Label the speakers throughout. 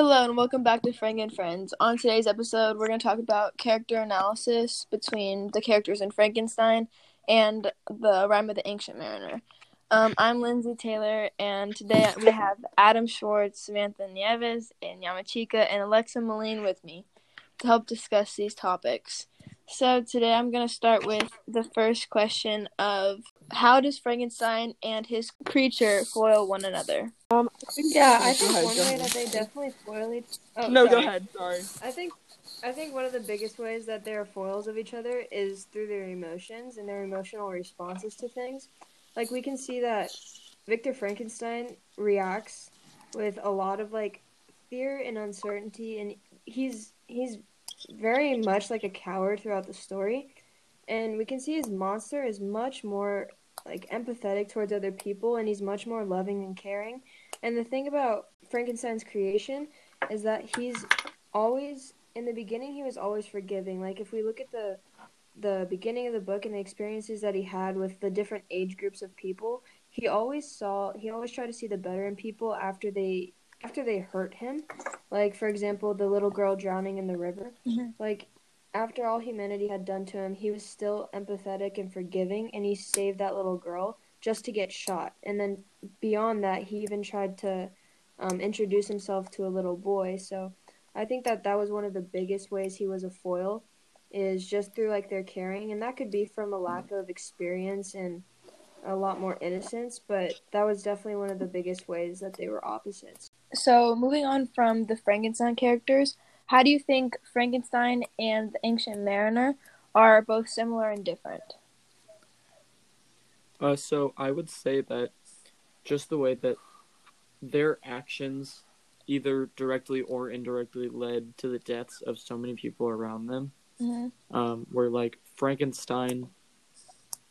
Speaker 1: Hello and welcome back to Frank and Friends. On today's episode, we're going to talk about character analysis between the characters in Frankenstein and the Rime of the Ancient Mariner. Um, I'm Lindsay Taylor, and today we have Adam Schwartz, Samantha Nieves, and Yamachika, and Alexa Moline with me to help discuss these topics. So today I'm going to start with the first question of how does Frankenstein and his creature foil one another?
Speaker 2: Um,
Speaker 3: Yeah, I think
Speaker 2: ahead,
Speaker 3: one way that they definitely foil each. Oh,
Speaker 2: no, go ahead. Sorry.
Speaker 3: I think, I think one of the biggest ways that they are foils of each other is through their emotions and their emotional responses to things. Like we can see that Victor Frankenstein reacts with a lot of like fear and uncertainty, and he's he's very much like a coward throughout the story. And we can see his monster is much more like empathetic towards other people, and he's much more loving and caring. And the thing about Frankenstein's creation is that he's always in the beginning he was always forgiving. Like if we look at the the beginning of the book and the experiences that he had with the different age groups of people, he always saw he always tried to see the better in people after they after they hurt him. Like for example, the little girl drowning in the river.
Speaker 1: Mhm.
Speaker 3: Like after all humanity had done to him, he was still empathetic and forgiving and he saved that little girl just to get shot. And then beyond that, he even tried to um, introduce himself to a little boy. So I think that that was one of the biggest ways he was a foil, is just through like their caring, and that could be from a lack of experience and a lot more innocence. But that was definitely one of the biggest ways that they were opposites.
Speaker 1: So, moving on from the Frankenstein characters, how do you think Frankenstein and the Ancient Mariner are both similar and different?
Speaker 2: Uh, so I would say that just the way that their actions, either directly or indirectly, led to the deaths of so many people around them.
Speaker 1: Mm-hmm.
Speaker 2: Um, where like Frankenstein,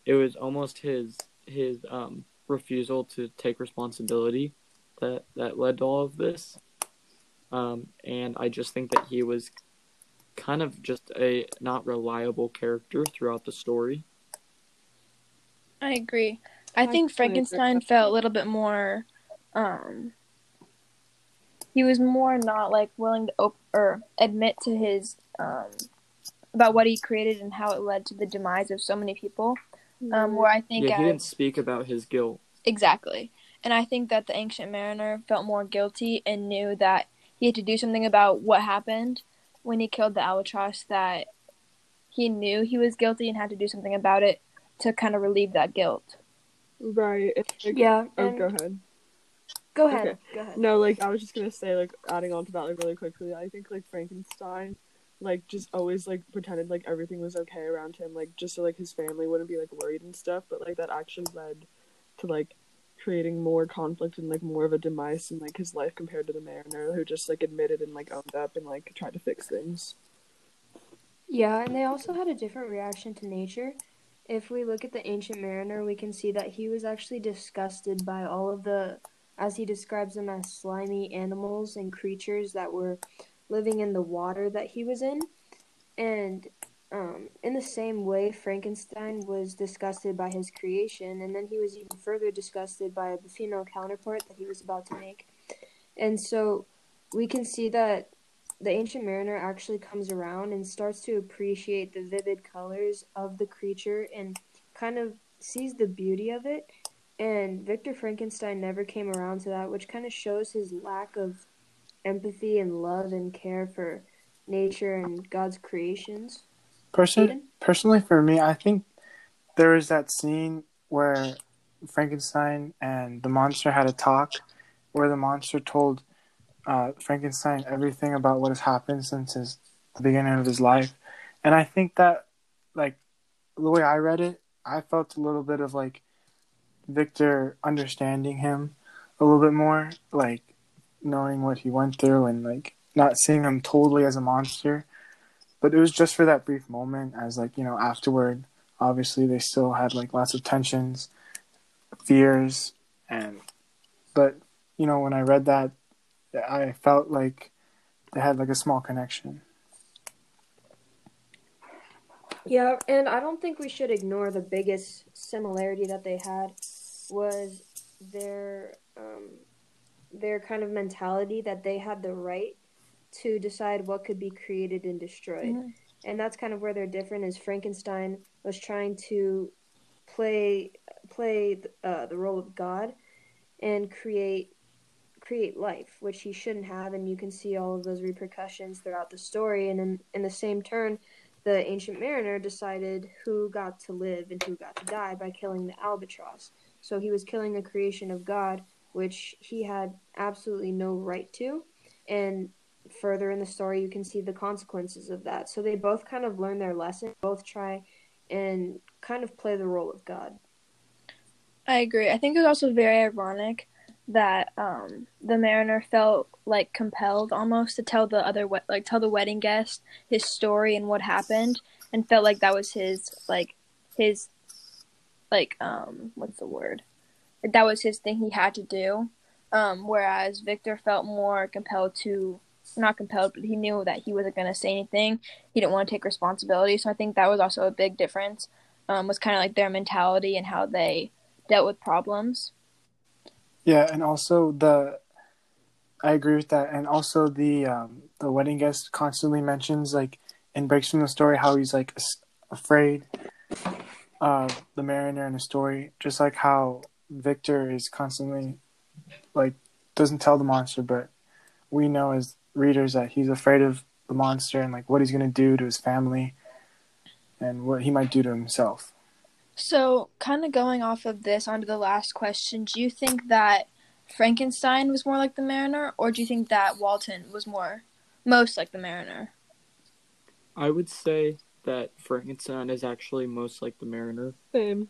Speaker 2: it was almost his his um refusal to take responsibility that that led to all of this. Um, and I just think that he was kind of just a not reliable character throughout the story.
Speaker 1: I agree. I,
Speaker 3: I
Speaker 1: think
Speaker 3: totally
Speaker 1: Frankenstein felt a little bit more. Um, he was more not like willing to op- or admit to his um, about what he created and how it led to the demise of so many people. Um, where I think
Speaker 2: yeah, he
Speaker 1: as-
Speaker 2: didn't speak about his guilt.
Speaker 1: Exactly. And I think that the ancient mariner felt more guilty and knew that he had to do something about what happened when he killed the albatross, that he knew he was guilty and had to do something about it to kind of relieve that guilt.
Speaker 2: Right.
Speaker 3: Yeah,
Speaker 2: Oh,
Speaker 3: and
Speaker 2: go ahead.
Speaker 3: go ahead.
Speaker 2: Okay.
Speaker 3: Go ahead.
Speaker 2: No, like I was just gonna say, like adding on to that, like really quickly. I think like Frankenstein, like just always like pretended like everything was okay around him, like just so like his family wouldn't be like worried and stuff. But like that actually led to like creating more conflict and like more of a demise in like his life compared to the Mariner, who just like admitted and like owned up and like tried to fix things.
Speaker 3: Yeah, and they also had a different reaction to nature. If we look at the ancient mariner, we can see that he was actually disgusted by all of the, as he describes them as slimy animals and creatures that were living in the water that he was in. And um, in the same way, Frankenstein was disgusted by his creation, and then he was even further disgusted by the female counterpart that he was about to make. And so we can see that the ancient mariner actually comes around and starts to appreciate the vivid colors of the creature and kind of sees the beauty of it. And Victor Frankenstein never came around to that, which kind of shows his lack of empathy and love and care for nature and God's creations.
Speaker 4: Person,
Speaker 3: Aiden?
Speaker 4: personally, for me, I think there was that scene where Frankenstein and the monster had a talk, where the monster told uh, Frankenstein everything about what has happened since his the beginning of his life, and I think that, like, the way I read it, I felt a little bit of like Victor understanding him a little bit more, like knowing what he went through and like not seeing him totally as a monster but it was just for that brief moment as like you know afterward obviously they still had like lots of tensions fears and but you know when i read that i felt like they had like a small connection.
Speaker 3: Yeah, and I don't think we should ignore the biggest similarity that they had was their um, their kind of mentality that they had the right to decide what could be created and destroyed.
Speaker 1: Mhm.
Speaker 3: And that's kind of where they're different. Is Frankenstein was trying to play play uh, the role of God and create create life, which he shouldn't have, and you can see all of those repercussions throughout the story. And in, in the same turn, the ancient mariner decided who got to live and who got to die by killing the albatross. So he was killing the creation of God, which he had absolutely no right to. And further in the story, you can see the consequences of that. So they both kind of learn their lesson, both try and kind of play the role of God.
Speaker 1: I agree. I think it was also very ironic that um, the mariner felt like compelled almost to tell the other we- like tell the wedding guest his story and what happened, and felt like that was his like his like um what's the word that was his thing he had to do. Um, whereas Victor felt more compelled to not compelled, but he knew that he wasn't going to say anything. He didn't want to take responsibility. So I think that was also a big difference. Um, was kind of like their mentality and how they dealt with problems.
Speaker 4: Yeah, and also the I agree with that, and also the um, the wedding guest constantly mentions like in breaks from the story how he's like afraid of the mariner in the story, just like how Victor is constantly like doesn't tell the monster, but we know as readers that he's afraid of the monster and like what he's gonna do to his family and what he might do to himself.
Speaker 1: So, kind of going off of this onto the last question, do you think that Frankenstein was more like the Mariner, or do you think that Walton was more, most like the Mariner?
Speaker 5: I would say that Frankenstein is actually most like the Mariner.
Speaker 2: Same.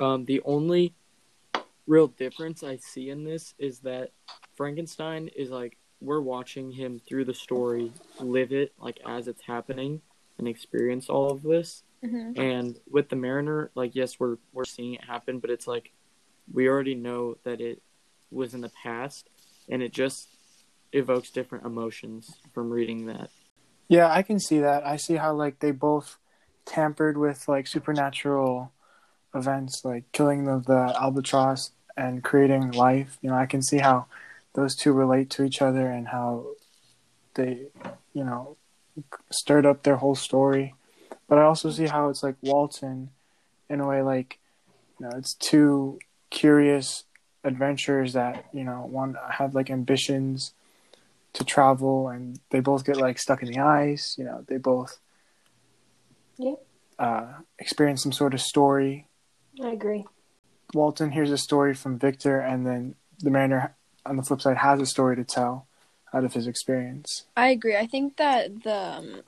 Speaker 5: Um, the only real difference I see in this is that Frankenstein is like we're watching him through the story live it like as it's happening and experience all of this.
Speaker 1: Mm-hmm.
Speaker 5: And with the Mariner, like yes, we're we're seeing it happen, but it's like we already know that it was in the past, and it just evokes different emotions from reading that.
Speaker 4: Yeah, I can see that. I see how like they both tampered with like supernatural events, like killing of the albatross and creating life. You know, I can see how those two relate to each other and how they, you know, stirred up their whole story. But I also see how it's like Walton, in a way, like you know, it's two curious adventurers that you know one have like ambitions to travel and they both get like stuck in the ice you know they both
Speaker 3: Yeah.
Speaker 4: uh, experience some sort of story
Speaker 3: I agree.
Speaker 4: walton hears a story from victor and then the mariner on the flip side has a story to tell out of his experience
Speaker 1: I agree. I think that the um,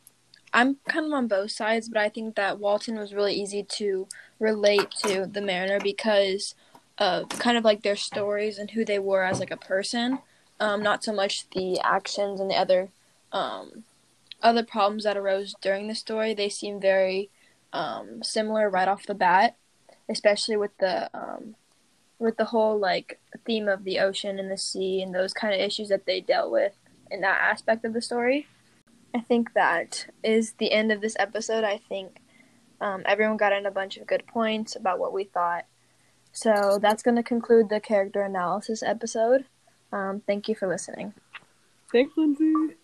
Speaker 1: I'm kind of on both sides, but I think that Walton was really easy to relate to the Mariner because of kind of like their stories and who they were as like a person, um, not so much the actions and the other um, other problems that arose during the story. They seem very um, similar right off the bat, especially with the um, with the whole like theme of the ocean and the sea and those kind of issues that they dealt with in that aspect of the story. I think that is the end of this episode. I think um, everyone got in a bunch of good points about what we thought. So that's going to conclude the character analysis episode. Um, thank you for listening.
Speaker 2: Thanks, Lindsay.